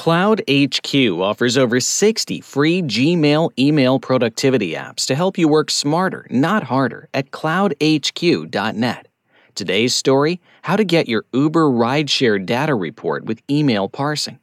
Cloud HQ offers over 60 free Gmail email productivity apps to help you work smarter, not harder, at cloudhq.net. Today's story How to get your Uber rideshare data report with email parsing.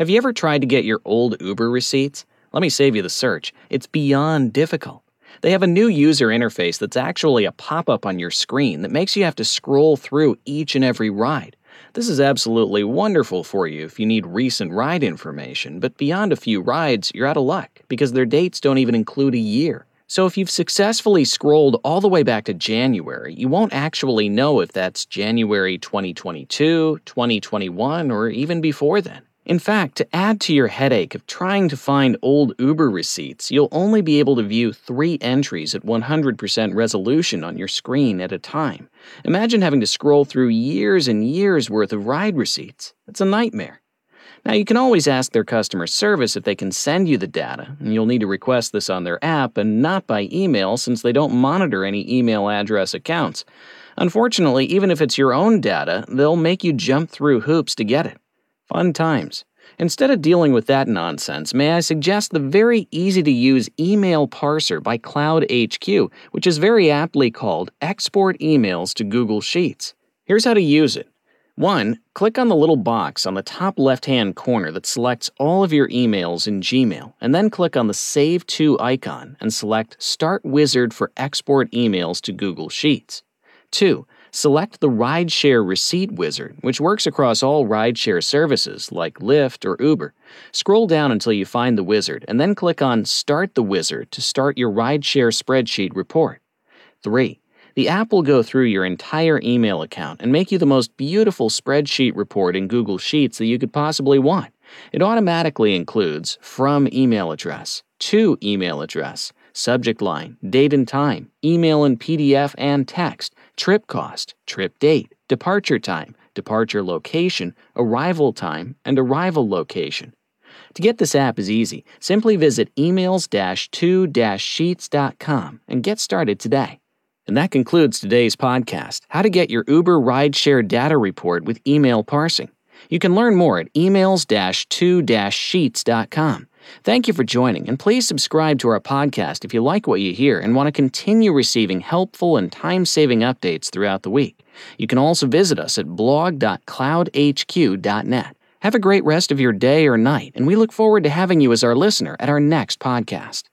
Have you ever tried to get your old Uber receipts? Let me save you the search. It's beyond difficult. They have a new user interface that's actually a pop up on your screen that makes you have to scroll through each and every ride. This is absolutely wonderful for you if you need recent ride information, but beyond a few rides, you're out of luck because their dates don't even include a year. So if you've successfully scrolled all the way back to January, you won't actually know if that's January 2022, 2021, or even before then. In fact, to add to your headache of trying to find old Uber receipts, you'll only be able to view three entries at 100% resolution on your screen at a time. Imagine having to scroll through years and years worth of ride receipts. It's a nightmare. Now, you can always ask their customer service if they can send you the data, and you'll need to request this on their app and not by email since they don't monitor any email address accounts. Unfortunately, even if it's your own data, they'll make you jump through hoops to get it. Fun times. Instead of dealing with that nonsense, may I suggest the very easy to use email parser by Cloud HQ, which is very aptly called Export Emails to Google Sheets. Here's how to use it. 1. Click on the little box on the top left hand corner that selects all of your emails in Gmail, and then click on the Save To icon and select Start Wizard for Export Emails to Google Sheets. 2 select the Rideshare Receipt Wizard, which works across all rideshare services like Lyft or Uber. Scroll down until you find the wizard, and then click on Start the Wizard to start your rideshare spreadsheet report. 3. The app will go through your entire email account and make you the most beautiful spreadsheet report in Google Sheets that you could possibly want. It automatically includes from email address, to email address, subject line, date and time, email and PDF and text, trip cost, trip date, departure time, departure location, arrival time, and arrival location. To get this app is easy. Simply visit emails-to-sheets.com and get started today. And that concludes today's podcast, How to Get Your Uber Rideshare Data Report with Email Parsing. You can learn more at emails-to-sheets.com. Thank you for joining, and please subscribe to our podcast if you like what you hear and want to continue receiving helpful and time saving updates throughout the week. You can also visit us at blog.cloudhq.net. Have a great rest of your day or night, and we look forward to having you as our listener at our next podcast.